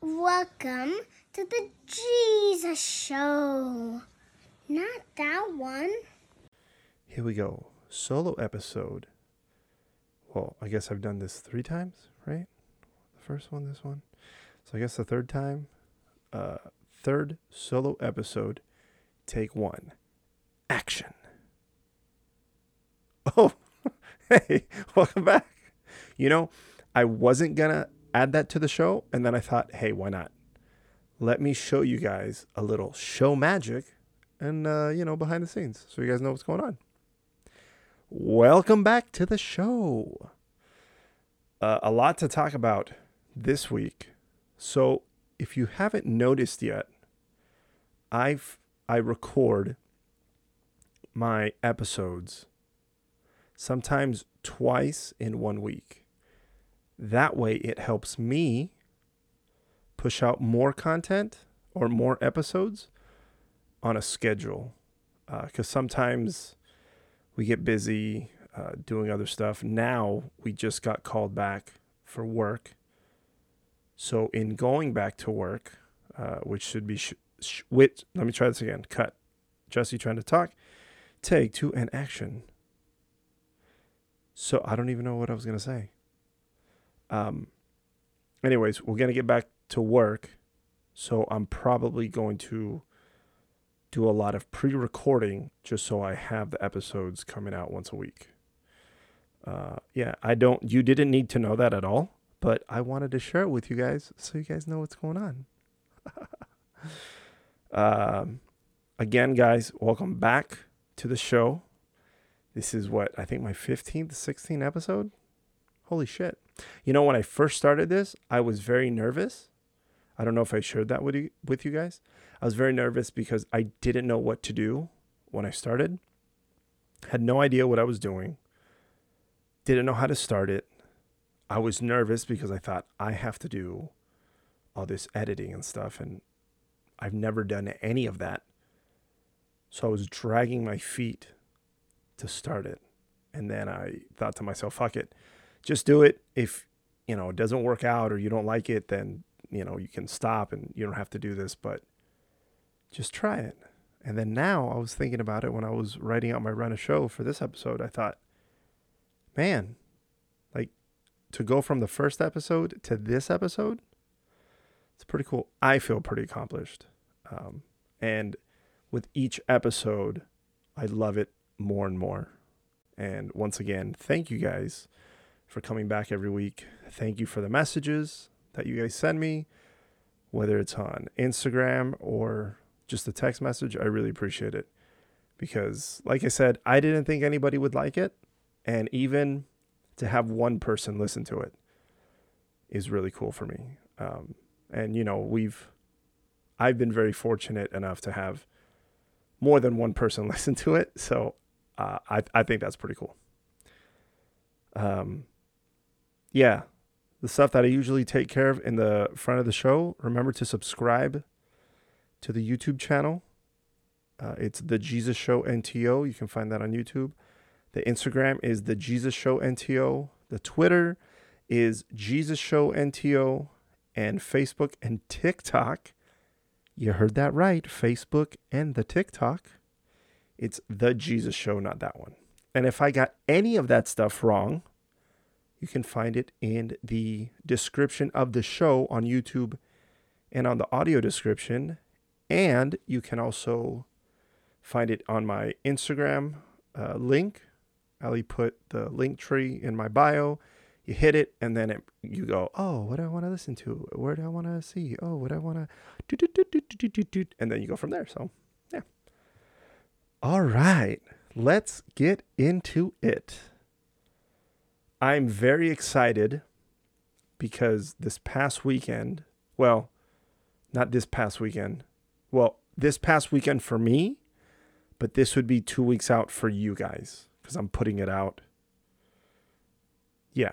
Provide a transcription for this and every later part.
Welcome to the Jesus Show. Not that one. Here we go. Solo episode. Well, I guess I've done this three times, right? The first one, this one. So I guess the third time. Uh, third solo episode. Take one. Action. Oh, hey, welcome back. You know, I wasn't to add that to the show, and then I thought, hey, why not? Let me show you guys a little show magic and, uh, you know, behind the scenes so you guys know what's going on. Welcome back to the show. Uh, a lot to talk about this week. So, if you haven't noticed yet, I've I record my episodes sometimes twice in one week. That way, it helps me push out more content or more episodes on a schedule. Because uh, sometimes we get busy uh, doing other stuff. Now we just got called back for work. So, in going back to work, uh, which should be, sh- sh- which, let me try this again. Cut. Jesse trying to talk. Take two and action. So I don't even know what I was gonna say. Um. Anyways, we're gonna get back to work, so I'm probably going to do a lot of pre-recording just so I have the episodes coming out once a week. Uh, yeah, I don't. You didn't need to know that at all, but I wanted to share it with you guys so you guys know what's going on. um, again, guys, welcome back to the show. This is what I think my 15th, 16th episode. Holy shit. You know, when I first started this, I was very nervous. I don't know if I shared that with you, with you guys. I was very nervous because I didn't know what to do when I started. Had no idea what I was doing. Didn't know how to start it. I was nervous because I thought I have to do all this editing and stuff and I've never done any of that. So I was dragging my feet to start it. And then I thought to myself, fuck it. Just do it. If, you know, it doesn't work out or you don't like it, then, you know, you can stop and you don't have to do this, but just try it. And then now I was thinking about it when I was writing out my run a show for this episode. I thought, man, like to go from the first episode to this episode, it's pretty cool. I feel pretty accomplished. Um, and with each episode, I love it more and more. And once again, thank you guys for coming back every week. Thank you for the messages that you guys send me, whether it's on Instagram or just a text message. I really appreciate it because, like I said, I didn't think anybody would like it. And even to have one person listen to it is really cool for me. Um, and, you know, we've, I've been very fortunate enough to have more than one person listen to it. So uh, I I think that's pretty cool. Um, yeah, the stuff that I usually take care of in the front of the show. Remember to subscribe to the YouTube channel. Uh, it's the Jesus Show NTO. You can find that on YouTube. The Instagram is the Jesus Show NTO. The Twitter is Jesus Show NTO, and Facebook and TikTok. You heard that right. Facebook and the TikTok it's The Jesus Show, not that one. And if I got any of that stuff wrong, you can find it in the description of the show on YouTube and on the audio description. And you can also find it on my Instagram uh, link. Ally put the Linktree in my bio. You hit it, and then it, you go, oh, what do I want to listen to? Where do I want to see? Oh, what do I want to, and then you go from there. So yeah. all right, let's get into it. I'm very excited because this past weekend, well, not this past weekend, well, this past weekend for me, but this would be two weeks out for you guys because I'm putting it out. Yeah.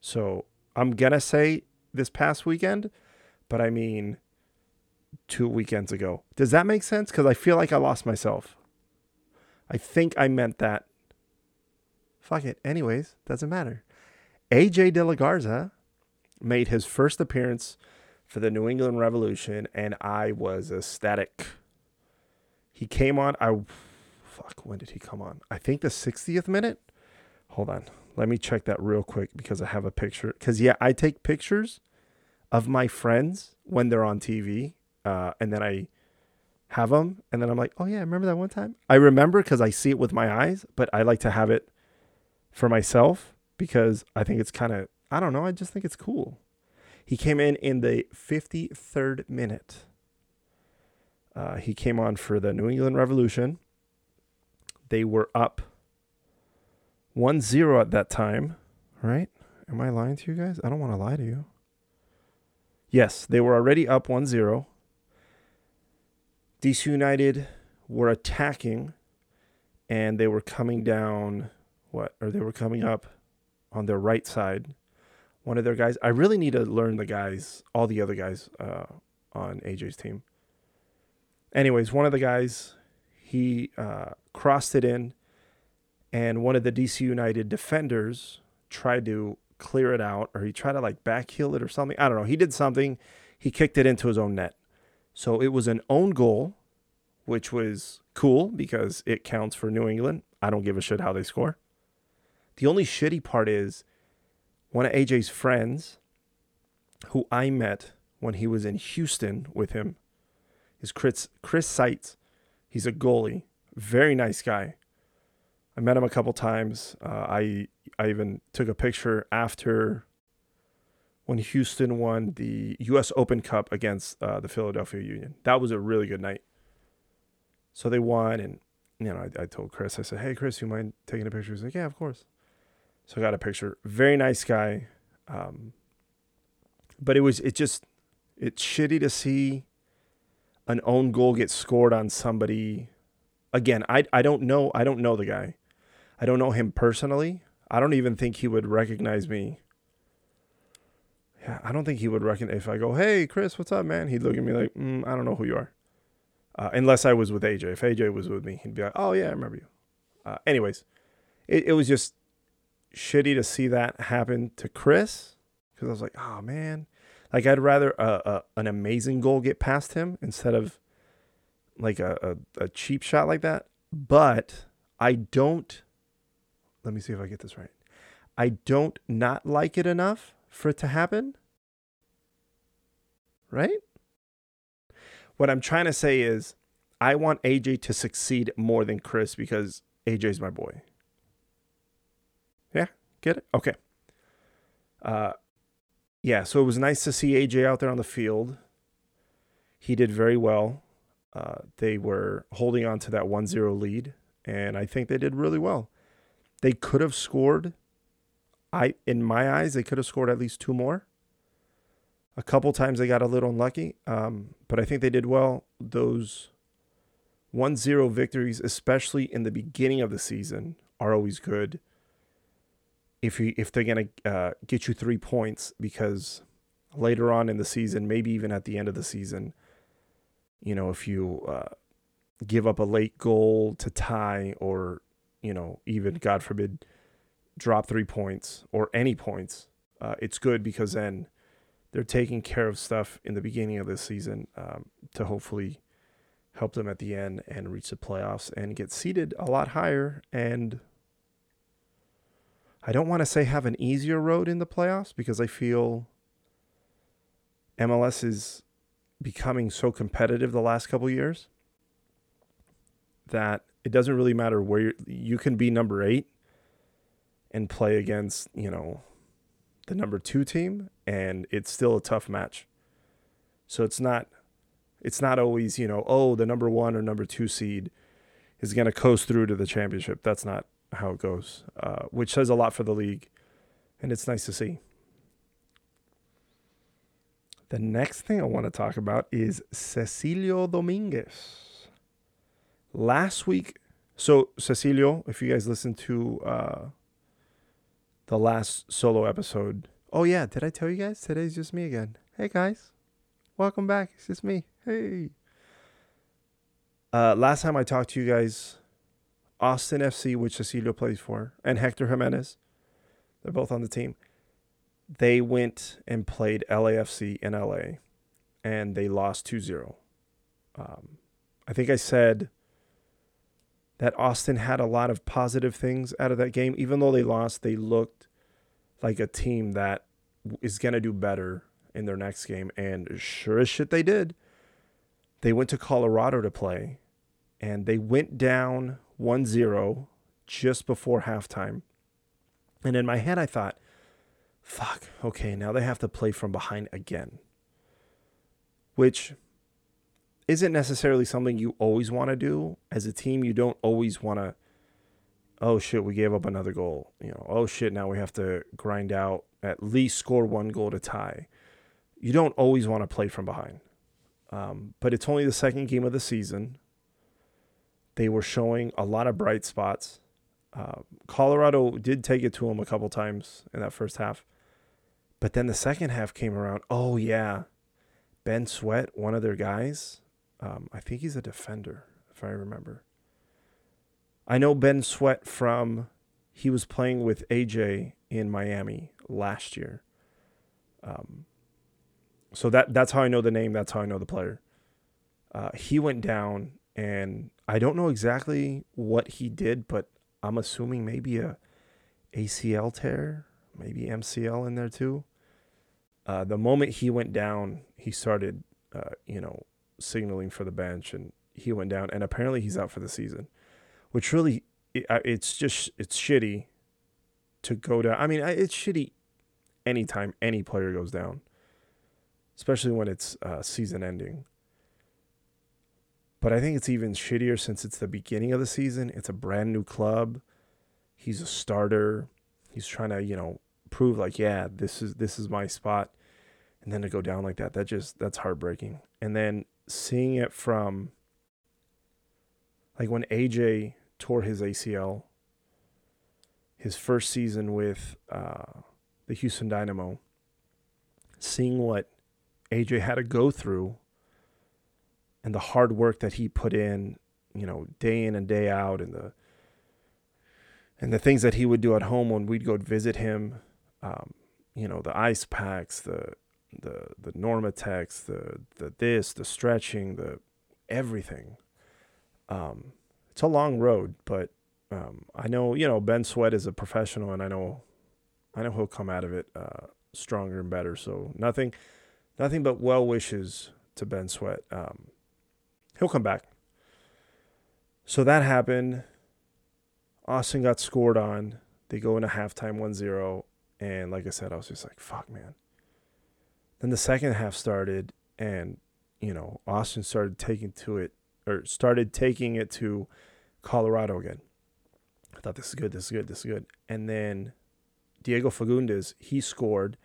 So I'm going to say this past weekend, but I mean two weekends ago. Does that make sense? Because I feel like I lost myself. I think I meant that. Fuck it. Anyways, doesn't matter. AJ De La Garza made his first appearance for the New England Revolution, and I was ecstatic. He came on. I fuck. When did he come on? I think the 60th minute. Hold on. Let me check that real quick because I have a picture. Because yeah, I take pictures of my friends when they're on TV, uh, and then I have them, and then I'm like, oh yeah, I remember that one time? I remember because I see it with my eyes, but I like to have it for myself because I think it's kind of I don't know. I just think it's cool. He came in in the 53rd minute. Uh, he came on for the New England Revolution. They were up 1 0 at that time, right? Am I lying to you guys? I don't want to lie to you. Yes, they were already up 1 0. DC United were attacking and they were coming down, what? Or they were coming up on their right side. One of their guys, I really need to learn the guys, all the other guys uh, on AJ's team. Anyways, one of the guys, he uh, crossed it in, and one of the DC United defenders tried to clear it out, or he tried to like backheel it or something. I don't know. He did something. He kicked it into his own net. So it was an own goal, which was cool because it counts for New England. I don't give a shit how they score. The only shitty part is one of AJ's friends, who I met when he was in Houston with him, is Chris Chris Seitz. He's a goalie, very nice guy. I met him a couple times. Uh, I I even took a picture after when Houston won the U.S. Open Cup against uh, the Philadelphia Union. That was a really good night. So they won, and you know, I, I told Chris, I said, "Hey, Chris, you mind taking a picture?" He's like, "Yeah, of course." So I got a picture. Very nice guy. Um, but it was it just it's shitty to see an own goal get scored on somebody. Again, I I don't know I don't know the guy. I don't know him personally. I don't even think he would recognize me. Yeah, I don't think he would recognize if I go, "Hey, Chris, what's up, man?" He'd look at me like, mm, "I don't know who you are," uh, unless I was with AJ. If AJ was with me, he'd be like, "Oh yeah, I remember you." Uh, anyways, it, it was just shitty to see that happen to Chris because I was like, oh man, like I'd rather a, an amazing goal get past him instead of like a, a, a cheap shot like that. But I don't. Let me see if I get this right. I don't not like it enough for it to happen. Right? What I'm trying to say is I want AJ to succeed more than Chris because AJ's my boy. Get it? Okay. Uh, yeah, so it was nice to see AJ out there on the field. He did very well. Uh, they were holding on to that 1 0 lead, and I think they did really well. They could have scored. I, in my eyes, they could have scored at least two more. A couple times they got a little unlucky, um, but I think they did well. Those 1 0 victories, especially in the beginning of the season, are always good if you if they're gonna uh, get you three points because later on in the season, maybe even at the end of the season, you know, if you uh, give up a late goal to tie or you know even God forbid drop three points or any points, uh, it's good because then they're taking care of stuff in the beginning of the season um, to hopefully help them at the end and reach the playoffs and get seated a lot higher and I don't want to say have an easier road in the playoffs because I feel MLS is becoming so competitive the last couple years that it doesn't really matter where you can be number 8 and play against, you know, the number 2 team and it's still a tough match. So it's not it's not always, you know, oh, the number 1 or number 2 seed is going to coast through to the championship. That's not how it goes, uh, which says a lot for the league, and it's nice to see. The next thing I want to talk about is Cecilio Dominguez. Last week, so Cecilio, if you guys listened to uh, the last solo episode, oh yeah, did I tell you guys? Today's just me again. Hey guys, welcome back. It's just me. Hey. Uh, last time I talked to you guys, Austin FC, which Cecilio plays for, and Hector Jimenez, they're both on the team. They went and played LAFC in LA. and they lost 2 0. Um, I think I said that Austin had a lot of positive things out of that game. Even though they lost, they looked like a team that is going to do better in their next game. And sure as shit, they did. They went to Colorado to play, and they went down 1 0 just before halftime. And in my head, I thought, fuck, okay, now they have to play from behind again. Which isn't necessarily something you always want to do. As a team, you don't always want to, oh shit, we gave up another goal. You know, oh shit, now we have to grind out, at least score one goal to tie. You don't always want to play from behind. Um, but it's only the second game of the season. They were showing a lot of bright spots. Uh, Colorado did take it to them a couple times in that first half. But then the second half came around. Oh, yeah. Ben Sweat, one of their guys, um, I think he's a defender, if I remember. I know Ben Sweat from he was playing with AJ in Miami last year. Um, so that that's how I know the name. That's how I know the player. Uh, he went down, and I don't know exactly what he did, but I'm assuming maybe a ACL tear, maybe MCL in there too. Uh, the moment he went down, he started, uh, you know, signaling for the bench, and he went down, and apparently he's out for the season, which really it, it's just it's shitty to go down. I mean, it's shitty anytime any player goes down, especially when it's uh, season ending. But I think it's even shittier since it's the beginning of the season. It's a brand new club. He's a starter. He's trying to, you know, prove like, yeah, this is this is my spot. And then to go down like that, that just that's heartbreaking. And then seeing it from like when AJ tore his ACL his first season with uh, the Houston Dynamo, seeing what AJ had to go through and the hard work that he put in, you know, day in and day out, and the and the things that he would do at home when we'd go visit him, um, you know, the ice packs, the the the Normatecs, the the this, the stretching, the everything. Um, it's a long road, but um, I know you know Ben Sweat is a professional, and I know I know he'll come out of it uh, stronger and better. So nothing, nothing but well wishes to Ben Sweat. Um, he'll come back. So that happened. Austin got scored on. They go into halftime 1-0. And like I said, I was just like, fuck, man. Then the second half started, and you know Austin started taking to it or started taking it to Colorado again. I thought this is good, this is good, this is good, and then Diego Fagundez he scored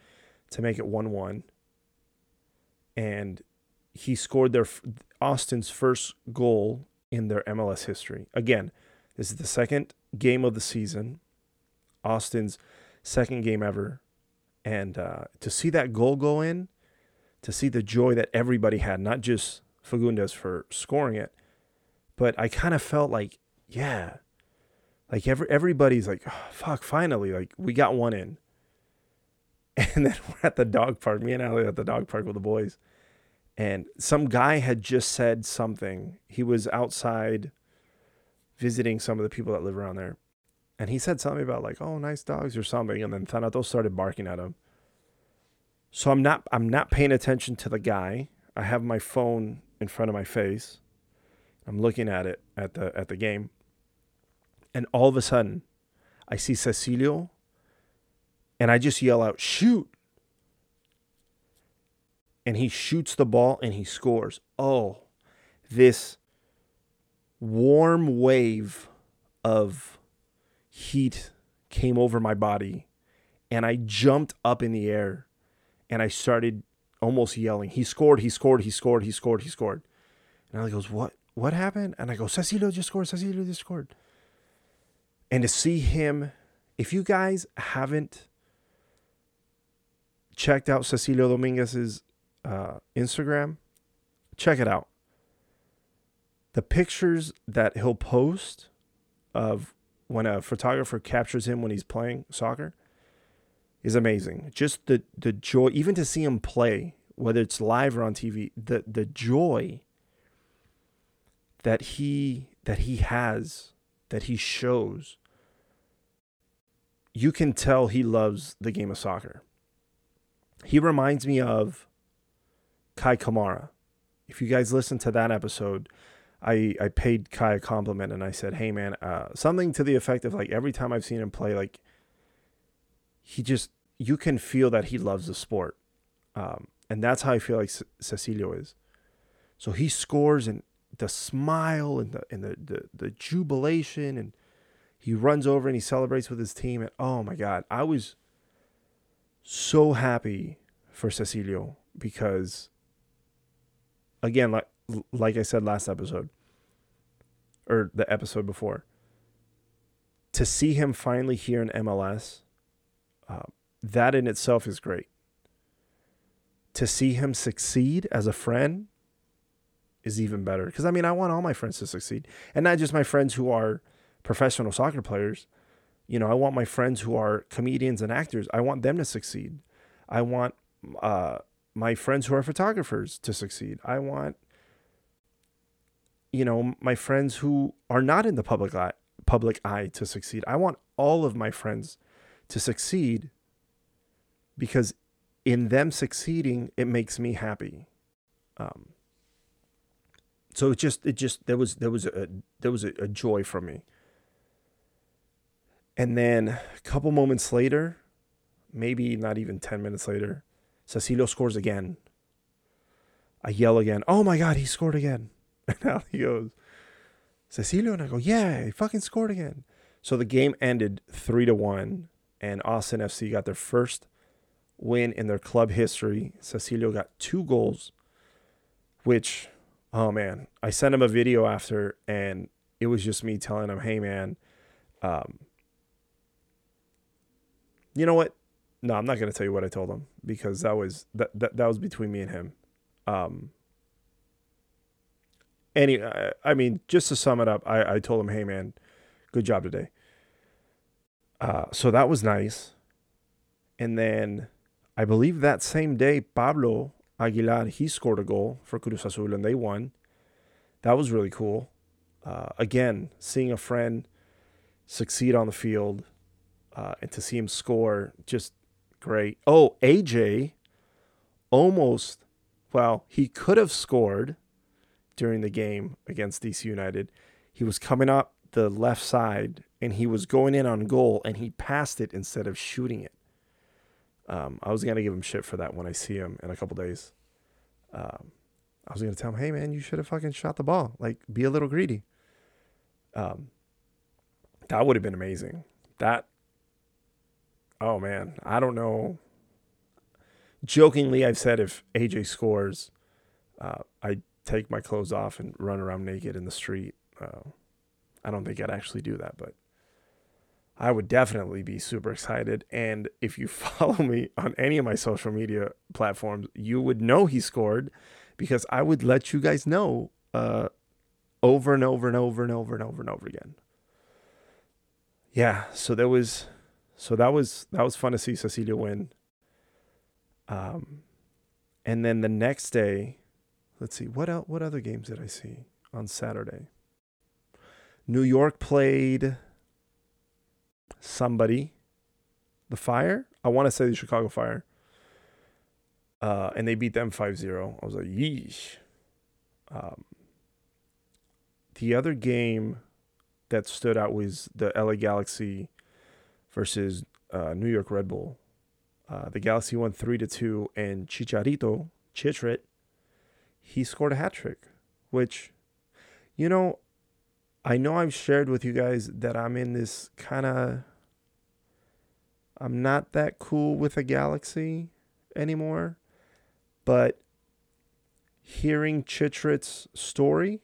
to make it one one, and he scored their Austin's first goal in their MLS history. Again, this is the second game of the season. Austin's second game ever and uh, to see that goal go in, to see the joy that everybody had, not just Fagundez for scoring it, but I kind of felt like, yeah, like every everybody's like, oh, fuck, finally, like we got one in. And then we're at the dog park. Me and Ally at the dog park with the boys, and some guy had just said something. He was outside visiting some of the people that live around there, and he said something about like, "Oh, nice dogs" or something, and then Thanatos started barking at him. So I'm not I'm not paying attention to the guy. I have my phone in front of my face. I'm looking at it at the at the game. And all of a sudden, I see Cecilio and I just yell out, "Shoot!" And he shoots the ball and he scores. Oh, this warm wave of heat came over my body and I jumped up in the air and I started almost yelling, He scored, he scored, he scored, he scored, he scored. And I goes, What what happened? And I go, Cecilio just scored, Cecilio just scored. And to see him, if you guys haven't checked out Cecilio Dominguez's uh, Instagram, check it out. The pictures that he'll post of when a photographer captures him when he's playing soccer is amazing. Just the the joy, even to see him play whether it's live or on TV, the the joy that he that he has, that he shows, you can tell he loves the game of soccer. He reminds me of Kai Kamara. If you guys listen to that episode, I, I paid Kai a compliment and I said, hey man, uh, something to the effect of like every time I've seen him play, like he just, you can feel that he loves the sport. Um, and that's how I feel like C- Cecilio is. So he scores and the smile and the, and the, the, the jubilation and he runs over and he celebrates with his team. And oh my God, I was so happy for Cecilio because again, like like I said last episode, or the episode before, to see him finally here in MLS, uh, that in itself is great. To see him succeed as a friend is even better. Because I mean, I want all my friends to succeed, and not just my friends who are professional soccer players. You know, I want my friends who are comedians and actors. I want them to succeed. I want uh, my friends who are photographers to succeed. I want you know, my friends who are not in the public eye, public eye to succeed. I want all of my friends to succeed because in them succeeding, it makes me happy. Um, so it just, it just, there was, there was a, there was a, a joy for me. And then a couple moments later, maybe not even 10 minutes later, Cecilio scores again. I yell again, oh my God, he scored again. And now he goes, Cecilio, and I go, yeah, he fucking scored again. So the game ended three to one, and Austin FC got their first win in their club history. Cecilio got two goals, which, oh man, I sent him a video after, and it was just me telling him, hey man, um, you know what? No, I'm not gonna tell you what I told him because that was that that, that was between me and him. Um, any, I mean, just to sum it up, I, I told him, hey, man, good job today. Uh, so that was nice. And then I believe that same day, Pablo Aguilar, he scored a goal for Cruz Azul and they won. That was really cool. Uh, again, seeing a friend succeed on the field uh, and to see him score, just great. Oh, AJ almost, well, he could have scored during the game against DC United. He was coming up the left side and he was going in on goal and he passed it instead of shooting it. Um, I was gonna give him shit for that when I see him in a couple days. Um, I was gonna tell him, "Hey man, you should have fucking shot the ball. Like, be a little greedy." Um, that would have been amazing. That. Oh man, I don't know. Jokingly, I've said if AJ scores, uh, I take my clothes off and run around naked in the street. Uh, I don't think I'd actually do that, but I would definitely be super excited. And if you follow me on any of my social media platforms, you would know he scored because I would let you guys know uh, over and over and over and over and over and over again. Yeah, so there was, so that was that was fun to see Cecilio win. Um, and then the next day, let's see what else, what other games did I see on Saturday? New York played somebody, the Fire. I want to say the Chicago Fire. Uh, and they beat them 5-0. I was like, yeesh. Um, the other game that stood out was the LA Galaxy versus uh, New York Red Bull. Uh, the Galaxy won three to two, and Chicharito Chitrit he scored a hat trick, which, you know, I know I've shared with you guys that I'm in this kind of. I'm not that cool with a galaxy anymore, but hearing Chitrit's story,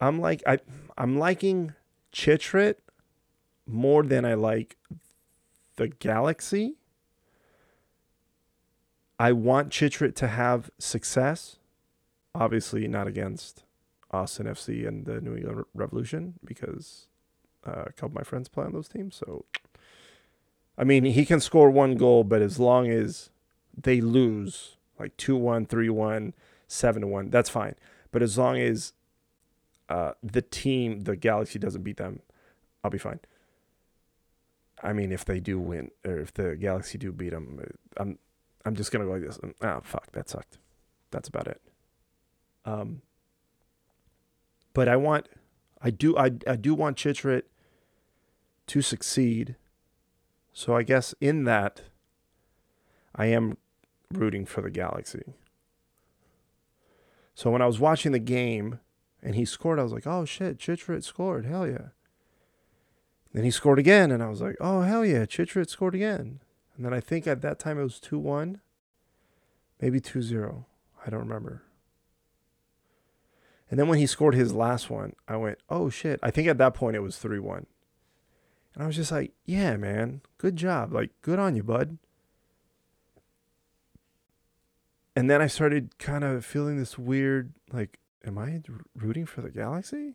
I'm like I I'm liking Chitrit more than I like the galaxy I want Chitrit to have success. Obviously, not against Austin FC and the New England Revolution because uh, a couple of my friends play on those teams. So, I mean, he can score one goal, but as long as they lose like 2-1, 3-1, 7-1, that's fine. But as long as uh, the team, the Galaxy doesn't beat them, I'll be fine. I mean, if they do win, or if the Galaxy do beat them, I'm I'm just gonna go like this. Ah, oh, fuck, that sucked. That's about it. Um, but I want, I do, I I do want Chitrit to succeed. So I guess in that, I am rooting for the Galaxy. So when I was watching the game and he scored, I was like, oh shit, Chitrit scored. Hell yeah. Then he scored again, and I was like, oh, hell yeah, Chitrit scored again. And then I think at that time it was 2 1, maybe 2 0. I don't remember. And then when he scored his last one, I went, oh shit. I think at that point it was 3 1. And I was just like, yeah, man, good job. Like, good on you, bud. And then I started kind of feeling this weird, like, am I rooting for the galaxy?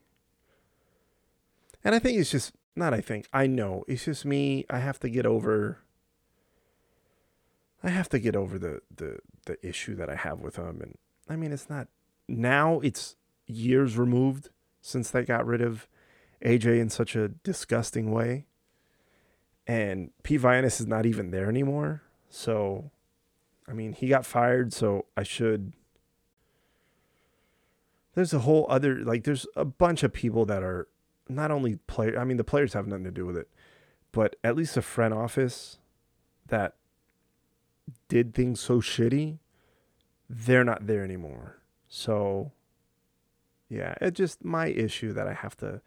And I think it's just, not I think, I know. It's just me. I have to get over. I have to get over the, the, the issue that I have with him And I mean, it's not, now it's years removed since they got rid of AJ in such a disgusting way and Pete Vagenas is not even there anymore. So, I mean, he got fired, so I should. There's a whole other like there's a bunch of people that are not only player. I mean, the players have nothing to do with it, but at least a front office that did things so shitty, they're not there anymore. So, yeah, it's just my issue that I have to,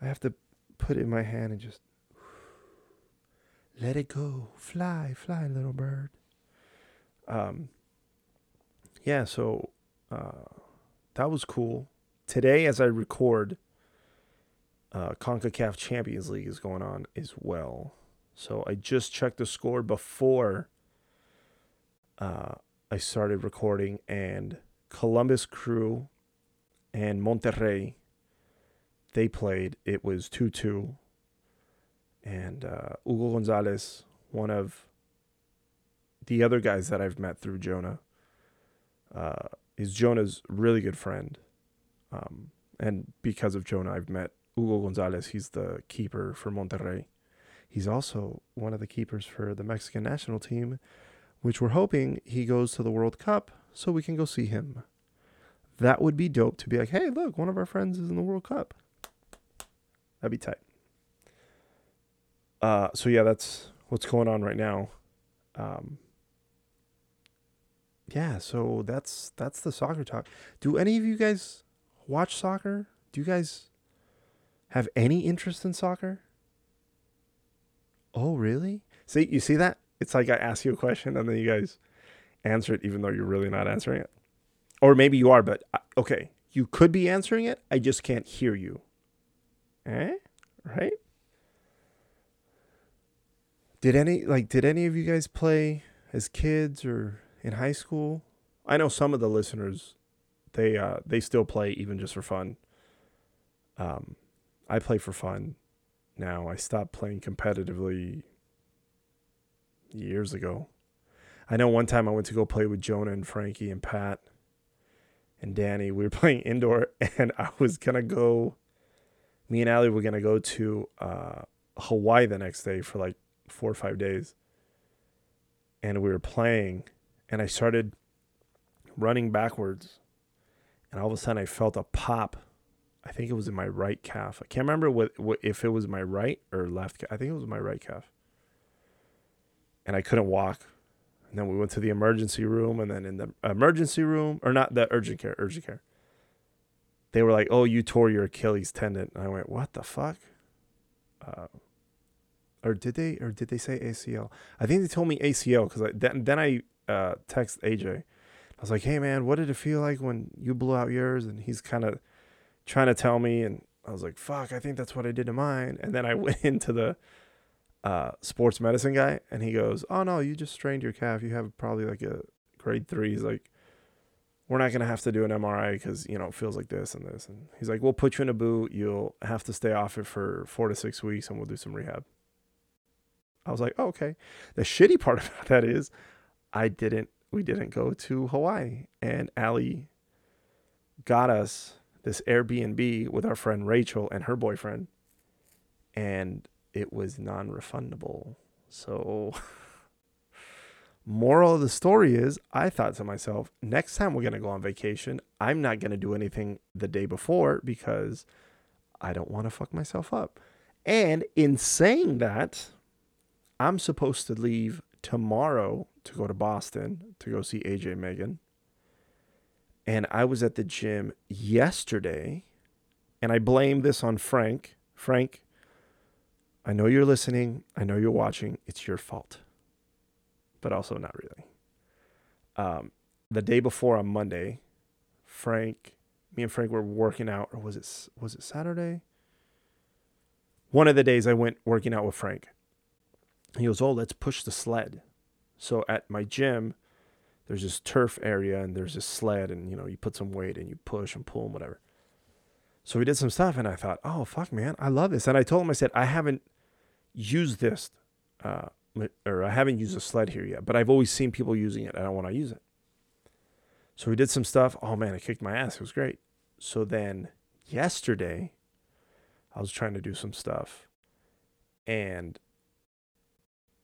I have to put in my hand and just let it go. Fly, fly, little bird. Um, yeah, so uh, that was cool. Today, as I record, uh, CONCACAF Champions League is going on as well. So I just checked the score before uh, I started recording, and Columbus Crew and Monterrey, they played. It was 2 2 and uh, Hugo Gonzalez, one of the other guys that I've met through Jonah, uh, is Jonah's really good friend. Um, and because of Jonah, I've met Hugo Gonzalez. He's the keeper for Monterrey. He's also one of the keepers for the Mexican national team, which we're hoping he goes to the World Cup so we can go see him. That would be dope to be like, hey, look, one of our friends is in the World Cup. That'd be tight. Uh, so yeah, that's what's going on right now. Um, yeah, so that's that's the soccer talk. Do any of you guys watch soccer? Do you guys have any interest in soccer? Oh, really? See, you see that? It's like I ask you a question and then you guys answer it even though you're really not answering it. Or maybe you are, but uh, okay, you could be answering it. I just can't hear you. Eh? Right? Did any like did any of you guys play as kids or in high school? I know some of the listeners they uh they still play even just for fun. Um I play for fun now. I stopped playing competitively years ago. I know one time I went to go play with Jonah and Frankie and Pat and Danny. We were playing indoor and I was gonna go me and Ally were gonna go to uh Hawaii the next day for like four or five days. And we were playing, and I started running backwards. And all of a sudden, I felt a pop. I think it was in my right calf. I can't remember what, what if it was my right or left. I think it was my right calf. And I couldn't walk. And then we went to the emergency room, and then in the emergency room, or not the urgent care, urgent care. They were like, "Oh, you tore your Achilles tendon." And I went, "What the fuck?" Uh, or did they or did they say ACL? I think they told me ACL because I then then I uh, text AJ. I was like, "Hey man, what did it feel like when you blew out yours?" And he's kind of trying to tell me, and I was like, "Fuck, I think that's what I did to mine." And then I went into the uh, sports medicine guy, and he goes, "Oh no, you just strained your calf. You have probably like a grade three. He's like, "We're not gonna have to do an MRI because you know it feels like this and this." And he's like, "We'll put you in a boot. You'll have to stay off it for four to six weeks, and we'll do some rehab." I was like, oh, okay. The shitty part about that is I didn't we didn't go to Hawaii and Ally got us this Airbnb with our friend Rachel and her boyfriend and it was non-refundable. So moral of the story is I thought to myself, next time we're going to go on vacation, I'm not going to do anything the day before because I don't want to fuck myself up. And in saying that, I'm supposed to leave tomorrow to go to Boston to go see AJ Megan. And I was at the gym yesterday, and I blame this on Frank. Frank, I know you're listening. I know you're watching. It's your fault, but also not really. Um, the day before on Monday, Frank, me and Frank were working out, or was it was it Saturday? One of the days I went working out with Frank. He goes, "Oh, let's push the sled." So at my gym, there's this turf area and there's this sled, and you know you put some weight and you push and pull and whatever. So we did some stuff, and I thought, "Oh fuck, man, I love this." And I told him, I said, "I haven't used this, uh, or I haven't used a sled here yet, but I've always seen people using it. and I want to use it." So we did some stuff. Oh man, I kicked my ass. It was great. So then yesterday, I was trying to do some stuff, and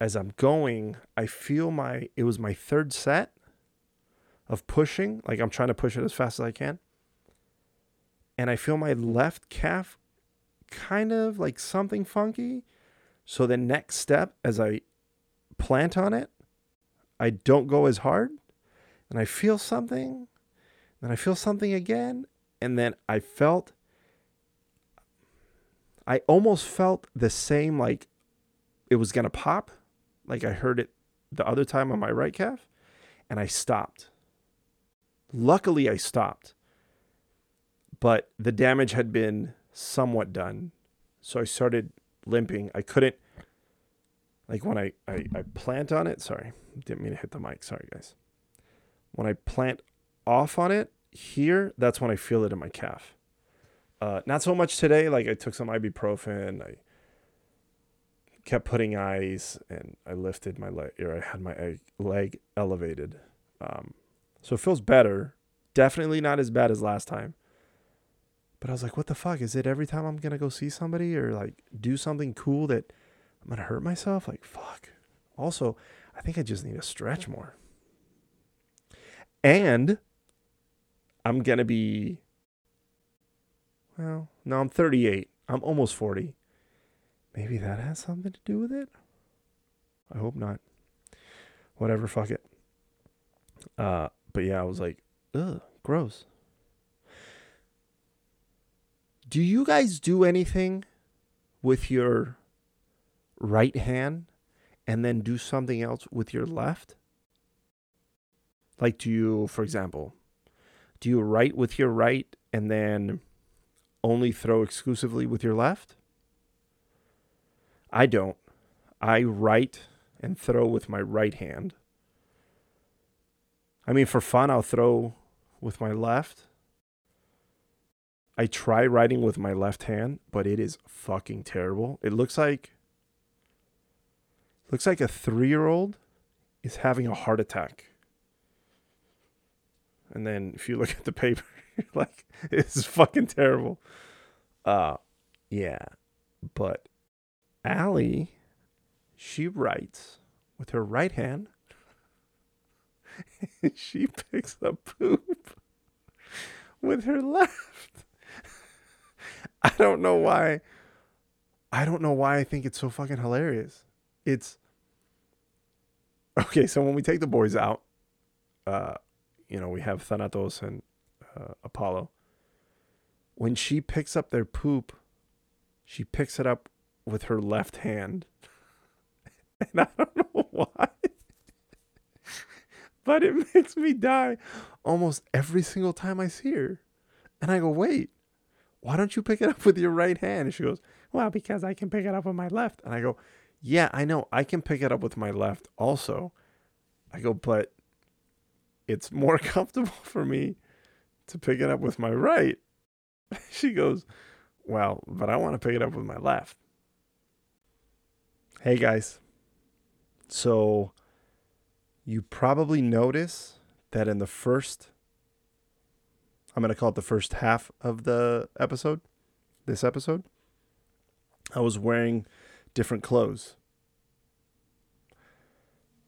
as I'm going, I feel my it was my third set of pushing, like I'm trying to push it as fast as I can. And I feel my left calf kind of like something funky. So the next step as I plant on it, I don't go as hard and I feel something, and I feel something again, and then I felt I almost felt the same like it was going to pop like I heard it the other time on my right calf, and I stopped. Luckily, I stopped, but the damage had been somewhat done. So I started limping. I couldn't, like when I, I, I plant on it, sorry, didn't mean to hit the mic. Sorry, guys. When I plant off on it here, that's when I feel it in my calf. Uh, not so much today. Like I took some ibuprofen. I kept putting ice and I lifted my leg or I had my leg elevated. Um, so it feels better. Definitely not as bad as last time. But I was like, what the fuck? Is it every time I'm going to go see somebody or like do something cool that I'm going to hurt myself? Like, fuck. Also, I think I just need to stretch more. And I'm going to be, well, no, I'm 38. I'm almost 40. Maybe that has something to do with it. I hope not. Whatever, fuck it. Uh, but yeah, I was mm. like, ugh, gross. Do you guys do anything with your right hand and then do something else with your left? Like, do you, for example, do you write with your right and then only throw exclusively with your left? I don't. I write and throw with my right hand. I mean, for fun, I'll throw with my left. I try writing with my left hand, but it is fucking terrible. It looks like looks like a 3-year-old is having a heart attack. And then if you look at the paper, like it's fucking terrible. Uh yeah. But Ally, she writes with her right hand. she picks up poop with her left. I don't know why. I don't know why I think it's so fucking hilarious. It's okay. So when we take the boys out, uh, you know, we have Thanatos and uh, Apollo. When she picks up their poop, she picks it up with her left hand. and I don't know. But it makes me die almost every single time I see her. And I go, wait, why don't you pick it up with your right hand? And she goes, well, because I can pick it up with my left. And I go, yeah, I know. I can pick it up with my left also. I go, but it's more comfortable for me to pick it up with my right. She goes, well, but I want to pick it up with my left. Hey guys. So you probably notice that in the first, I'm going to call it the first half of the episode, this episode, I was wearing different clothes.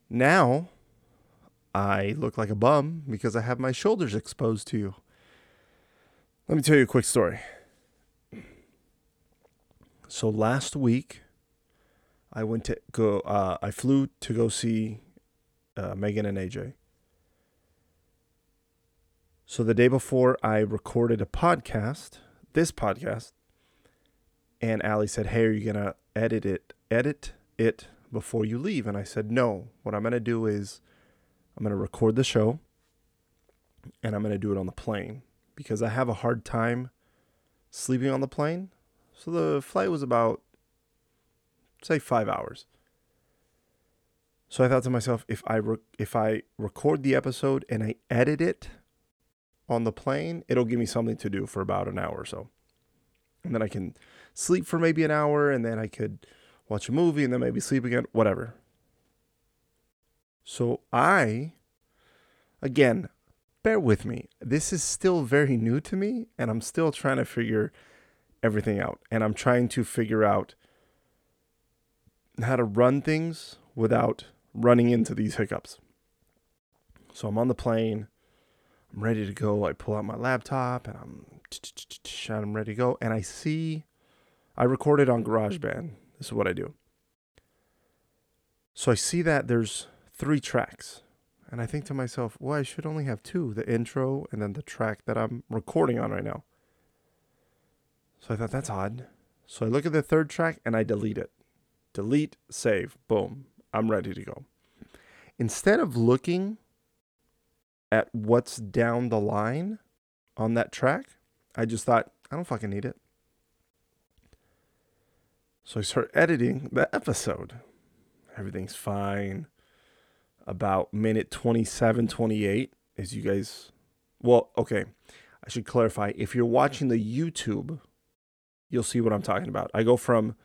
Now, I look like a bum because I have my shoulders exposed to you. Let me tell you a quick story. So last week, I went to go. Uh, I flew to go see uh, Megan and AJ. So the day before, I recorded a podcast, this podcast, and Ally said, "Hey, are you gonna edit it? Edit it before you leave?" And I said, "No. What I'm gonna do is, I'm gonna record the show, and I'm gonna do it on the plane because I have a hard time sleeping on the plane. So the flight was about, say, five hours." So I thought to myself, if I re- if I record the episode and I edit it on the plane, it'll give me something to do for about an hour or so. And then I can sleep for maybe an hour and then I could watch a movie and then maybe sleep again, whatever. So I again, bear with me. This is still very new to me and I'm still trying to figure everything out. And I'm trying to figure out how to run things without running into these hiccups. So I'm on the plane. I'm ready to go. I pull out my laptop and I'm I'm ready to go. And I see I recorded on GarageBand. This is what I do. So I see that there's three tracks. And I think to myself, well, I should only have two the intro and then the track that I'm recording on right now. So I thought that's odd. So I look at the third track and I delete it. Delete, save, boom. I'm ready to go. Instead of looking at what's down the line on that track, I just thought, I don't fucking need it. So I start editing the episode. Everything's fine. About minute 27, 28, as you guys, well, okay, I should clarify. If you're watching the YouTube, you'll see what I'm talking about. I go from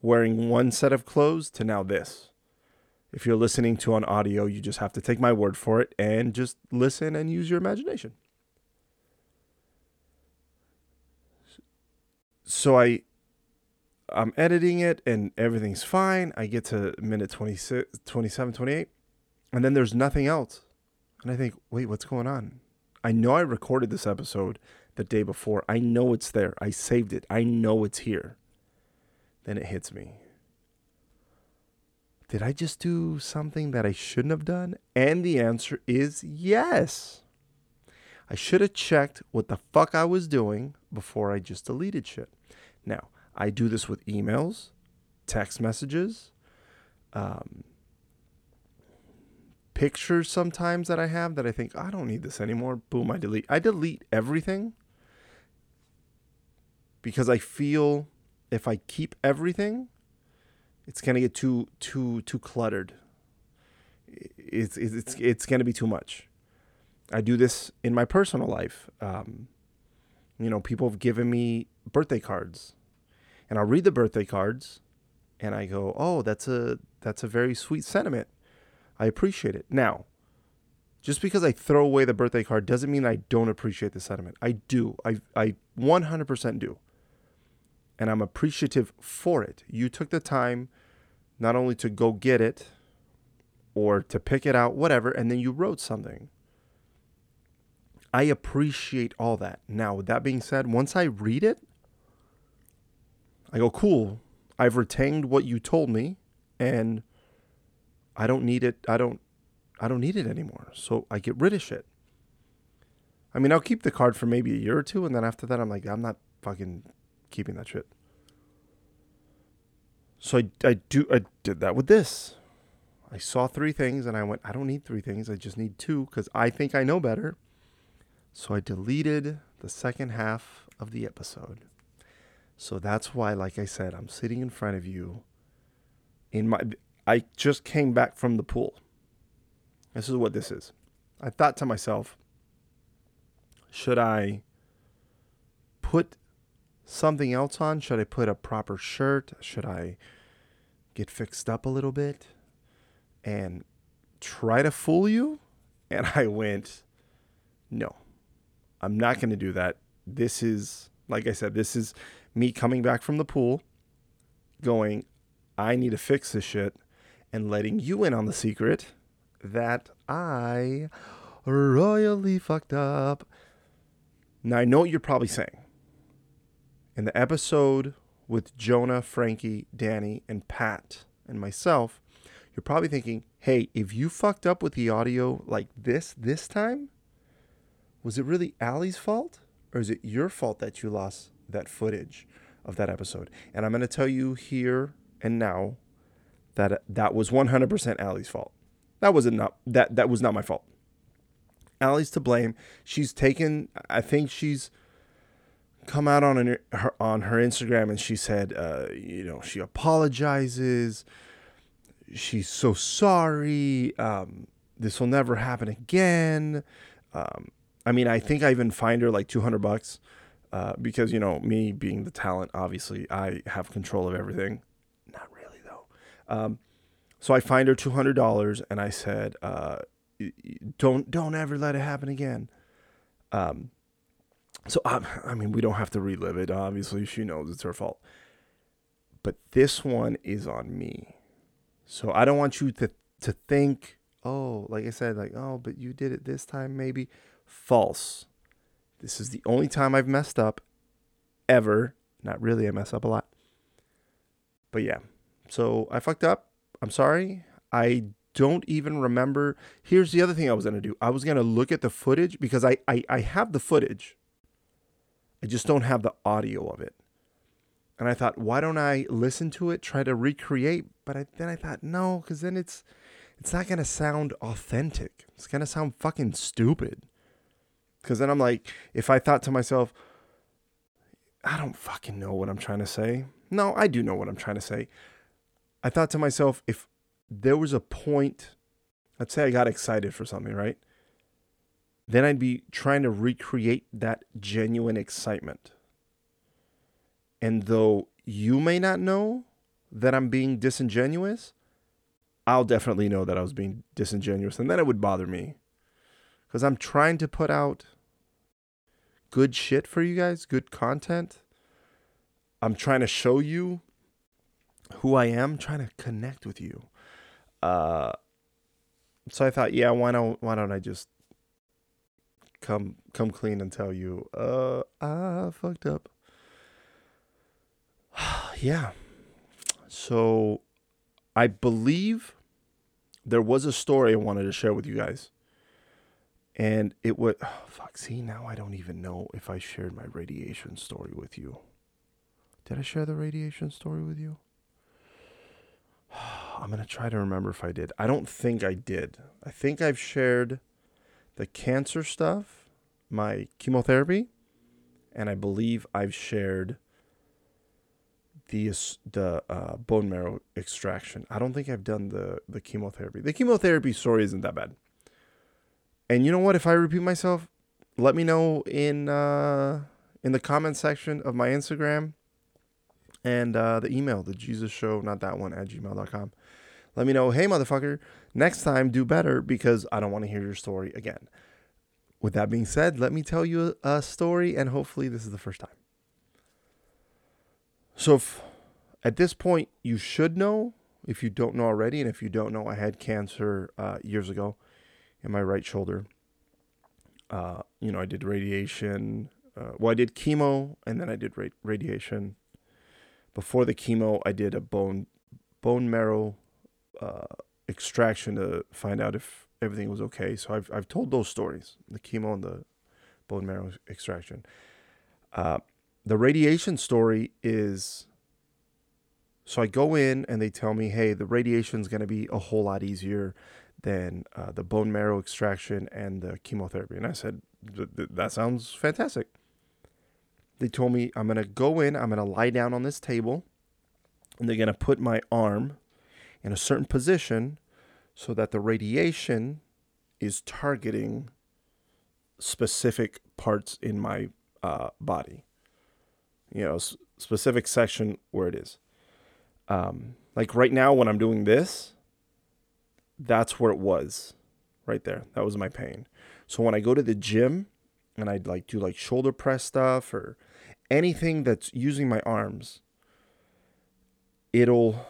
wearing one set of clothes to now this. If you're listening to on audio, you just have to take my word for it and just listen and use your imagination. So I I'm editing it and everything's fine. I get to minute 26 27 28 and then there's nothing else. And I think, "Wait, what's going on?" I know I recorded this episode the day before. I know it's there. I saved it. I know it's here. Then it hits me did I just do something that I shouldn't have done? And the answer is yes. I should have checked what the fuck I was doing before I just deleted shit. Now, I do this with emails, text messages, um, pictures sometimes that I have that I think, I don't need this anymore. Boom, I delete. I delete everything because I feel if I keep everything, it's gonna get too too too cluttered. It's it's it's gonna be too much. I do this in my personal life. Um, you know, people have given me birthday cards, and I'll read the birthday cards, and I go, "Oh, that's a that's a very sweet sentiment. I appreciate it." Now, just because I throw away the birthday card doesn't mean I don't appreciate the sentiment. I do. I I 100% do and I'm appreciative for it. You took the time not only to go get it or to pick it out, whatever, and then you wrote something. I appreciate all that. Now, with that being said, once I read it, I go, cool. I've retained what you told me and I don't need it. I don't I don't need it anymore. So I get rid of shit. I mean, I'll keep the card for maybe a year or two and then after that I'm like, I'm not fucking keeping that shit. So I, I do I did that with this. I saw three things and I went, I don't need three things. I just need two because I think I know better. So I deleted the second half of the episode. So that's why, like I said, I'm sitting in front of you. In my, I just came back from the pool. This is what this is. I thought to myself, should I put something else on? Should I put a proper shirt? Should I get fixed up a little bit and try to fool you? And I went, no, I'm not going to do that. This is, like I said, this is me coming back from the pool, going, I need to fix this shit, and letting you in on the secret that I royally fucked up. Now, I know what you're probably saying. In the episode with Jonah, Frankie, Danny, and Pat, and myself, you're probably thinking, hey, if you fucked up with the audio like this this time, was it really Ally's fault? Or is it your fault that you lost that footage of that episode? And I'm going to tell you here and now that that was 100% Ally's fault. That was not that that was not my fault. Ally's to blame. She's taken. I think she's come out on her on her Instagram and she said, uh, you know, she apologizes. She's so sorry. Um, this will never happen again. Um, I mean, I think I even fined her like two hundred bucks uh, because you know me being the talent, obviously I have control of everything. Not really though. Um, so I fined her two hundred dollars and I said, uh, don't don't ever let it happen again. Um, so I, I mean, we don't have to relive it. Obviously, she knows it's her fault. But this one is on me. So I don't want you to to think, oh, like I said, like, oh, but you did it this time, maybe. False. This is the only time I've messed up ever. Not really, I mess up a lot. But yeah. So I fucked up. I'm sorry. I don't even remember. Here's the other thing I was going to do I was going to look at the footage because I, I, I have the footage. I just don't have the audio of it. And I thought, why don't I listen to it, try to recreate? But I, then I thought, no, because then it's it's not gonna sound authentic. It's gonna sound fucking stupid. Because then I'm like, if I thought to myself, I don't fucking know what I'm trying to say. No, I do know what I'm trying to say. I thought to myself, if there was a point, let's say I got excited for something, right? Then I'd be trying to recreate that genuine excitement. And though you may not know that I'm being disingenuous, I'll definitely know that I was being disingenuous. And then it would bother me. Because I'm trying to put out good shit for you guys, good content. I'm trying to show you who I am, trying to connect with you. Uh, so I thought, yeah, why don't why don't I just come come clean and tell you, uh, I fucked up. yeah. So I believe there was a story I wanted to share with you guys. And it would oh, fuck. See now, I don't even know if I shared my radiation story with you. Did I share the radiation story with you? I'm gonna try to remember if I did. I don't think I did. I think I've shared the cancer stuff, my chemotherapy, and I believe I've shared the the uh, bone marrow extraction. I don't think I've done the the chemotherapy. The chemotherapy story isn't that bad. And you know what? If I repeat myself, let me know in uh, in the comment section of my Instagram and uh, the email, the Jesus Show, not that one at gmail.com. Let me know, hey motherfucker, next time do better because I don't want to hear your story again. With that being said, let me tell you a story, and hopefully this is the first time. So, if, at this point, you should know if you don't know already, and if you don't know, I had cancer uh, years ago in my right shoulder. Uh, you know, I did radiation. Uh, well, I did chemo, and then I did ra- radiation. Before the chemo, I did a bone bone marrow uh, extraction to find out if everything was okay. So I've I've told those stories, the chemo and the bone marrow extraction. Uh, the radiation story is so I go in and they tell me, hey, the radiation is going to be a whole lot easier than uh, the bone marrow extraction and the chemotherapy. And I said, that sounds fantastic. They told me I'm going to go in, I'm going to lie down on this table, and they're going to put my arm in a certain position so that the radiation is targeting specific parts in my uh, body. You know, s- specific section where it is. Um, like right now, when I'm doing this, that's where it was right there. That was my pain. So when I go to the gym and I like do like shoulder press stuff or anything that's using my arms, it'll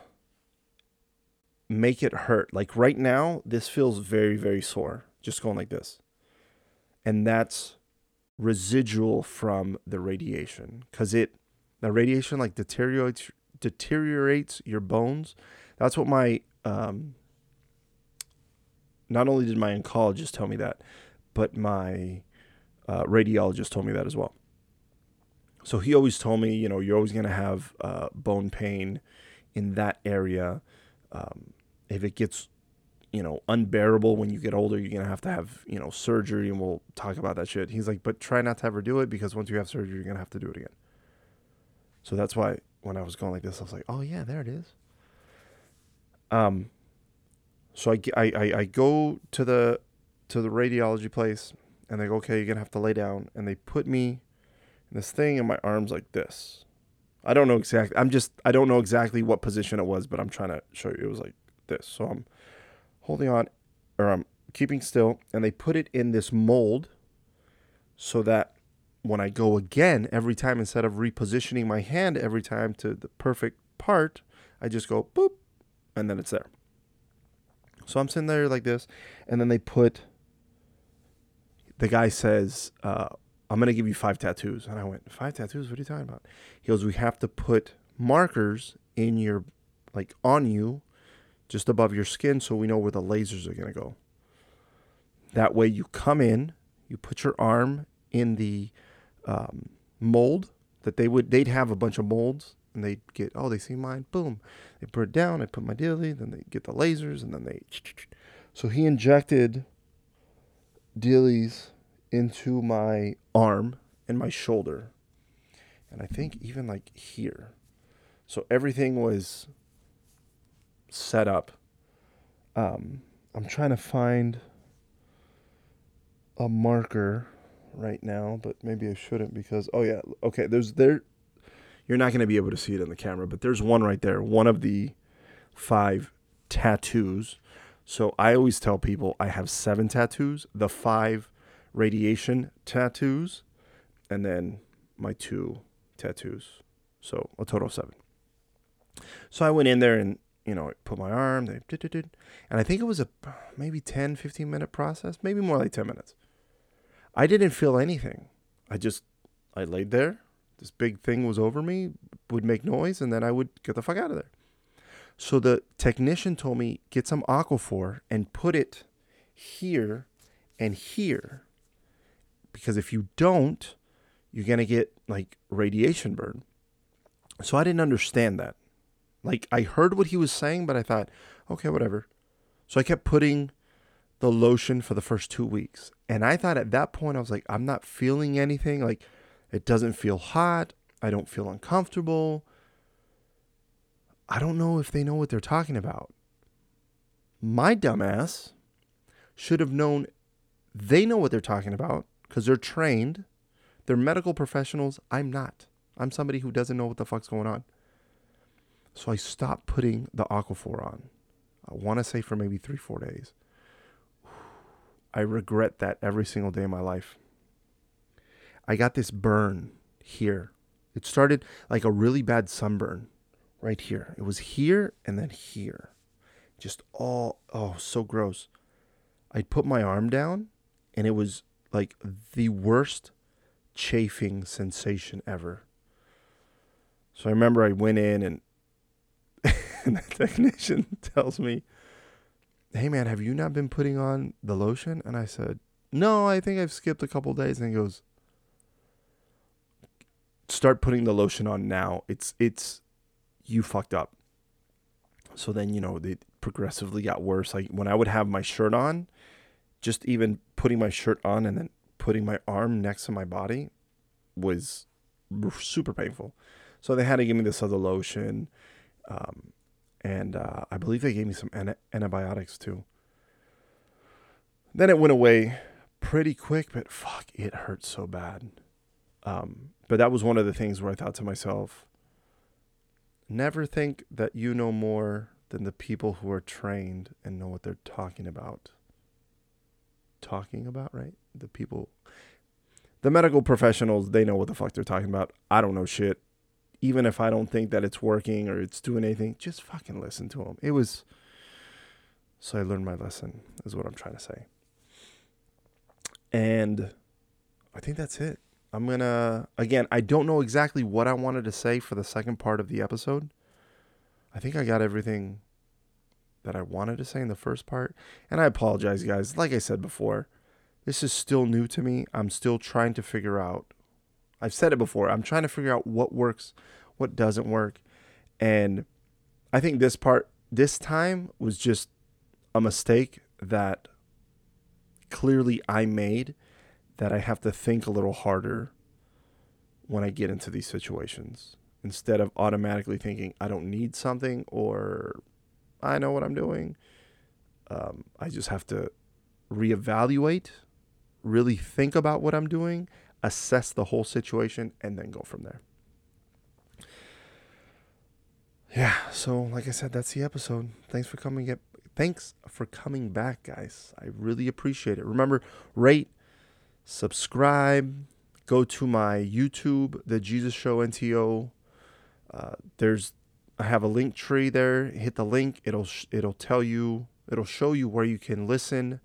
make it hurt. Like right now, this feels very, very sore, just going like this. And that's residual from the radiation because it, the radiation like deteriorates, deteriorates your bones. That's what my, um, not only did my oncologist tell me that, but my uh, radiologist told me that as well. So he always told me, you know, you're always going to have uh, bone pain in that area. Um, if it gets, you know, unbearable when you get older, you're to have to have, you know, surgery and we'll talk about that shit. He's like, but try not to ever do it because once you have surgery, you're to have to do it again. So that's why when I was going like this, I was like, oh, yeah, there it is. Um, so I, I, I go to the to the radiology place and they go, okay, you're gonna have to lay down, and they put me in this thing in my arms like this. I don't know exactly. I'm just I don't know exactly what position it was, but I'm trying to show you. It was like this. So I'm holding on, or I'm keeping still, and they put it in this mold, so that when I go again every time, instead of repositioning my hand every time to the perfect part, I just go boop, and then it's there. So I'm sitting there like this, and then they put. The guy says, uh, "I'm gonna give you five tattoos," and I went, five tattoos? What are you talking about?" He goes, "We have to put markers in your, like, on you, just above your skin, so we know where the lasers are gonna go. That way, you come in, you put your arm in the um, mold that they would. They'd have a bunch of molds." And they'd get, oh, they see mine, boom. They put it down, I put my dilly, then they get the lasers, and then they. So he injected dillies into my arm and my shoulder. And I think even like here. So everything was set up. Um, I'm trying to find a marker right now, but maybe I shouldn't because oh yeah, okay, there's there you're not going to be able to see it in the camera, but there's one right there, one of the five tattoos. So I always tell people I have seven tattoos, the five radiation tattoos, and then my two tattoos. So a total of seven. So I went in there and, you know, put my arm, they and I think it was a maybe 10, 15 minute process, maybe more like 10 minutes. I didn't feel anything. I just, I laid there, this big thing was over me, would make noise, and then I would get the fuck out of there. So the technician told me get some Aquaphor and put it here and here. Because if you don't, you're going to get like radiation burn. So I didn't understand that. Like I heard what he was saying, but I thought, okay, whatever. So I kept putting the lotion for the first two weeks. And I thought at that point, I was like, I'm not feeling anything. Like it doesn't feel hot. I don't feel uncomfortable. I don't know if they know what they're talking about. My dumbass should have known they know what they're talking about because they're trained. They're medical professionals. I'm not. I'm somebody who doesn't know what the fuck's going on. So I stopped putting the Aquaphor on. I want to say for maybe three, four days. I regret that every single day of my life. I got this burn here. It started like a really bad sunburn right here. It was here and then here. Just all, oh, so gross. I'd put my arm down and it was like the worst chafing sensation ever. So I remember I went in and, and the technician tells me, Hey man, have you not been putting on the lotion? And I said, No, I think I've skipped a couple days. And he goes, start putting the lotion on now. It's it's you fucked up. So then you know they progressively got worse. Like when I would have my shirt on, just even putting my shirt on and then putting my arm next to my body was super painful. So they had to give me this other lotion, um, and uh, I believe they gave me some an- antibiotics too. Then it went away pretty quick, but fuck, it hurt so bad. Um, but that was one of the things where I thought to myself, never think that you know more than the people who are trained and know what they're talking about. Talking about, right? The people, the medical professionals, they know what the fuck they're talking about. I don't know shit. Even if I don't think that it's working or it's doing anything, just fucking listen to them. It was. So I learned my lesson, is what I'm trying to say. And I think that's it. I'm going to, again, I don't know exactly what I wanted to say for the second part of the episode. I think I got everything that I wanted to say in the first part. And I apologize, guys. Like I said before, this is still new to me. I'm still trying to figure out. I've said it before. I'm trying to figure out what works, what doesn't work. And I think this part, this time, was just a mistake that clearly I made that I have to think a little harder when I get into these situations instead of automatically thinking I don't need something or I know what I'm doing. Um, I just have to reevaluate, really think about what I'm doing, assess the whole situation, and then go from there. Yeah, so like I said, that's the episode. Thanks for coming. Get thanks for coming back, guys. I really appreciate it. Remember, rate, subscribe, go to my YouTube, The Jesus Show NTO. Uh, there's I have a Linktree there. Hit the link. It'll it'll tell you. It'll show you where you can listen,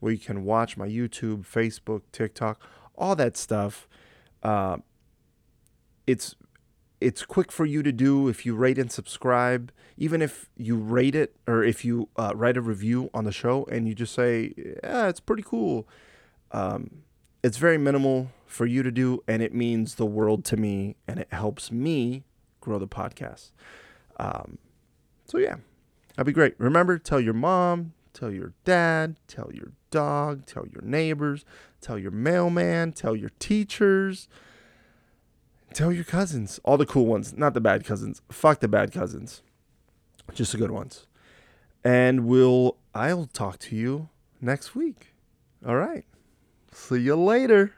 where you can watch my YouTube, Facebook, TikTok, all that stuff. Uh, it's it's quick for you to do if you rate and subscribe. Even if you rate it or if you uh, write a review on the show and you just say, "Yeah, it's pretty cool." Um, it's very minimal for you to do, and it means the world to me, and it helps me grow the podcast. Um, so yeah, that'd be great. Remember, tell your mom, tell your dad, tell your dog, tell your neighbors, tell your mailman, tell your teachers, tell your cousins, all the cool ones, not the bad cousins. Fuck the bad cousins, just the good ones. And we'll, I'll talk to you next week. All right. See you later.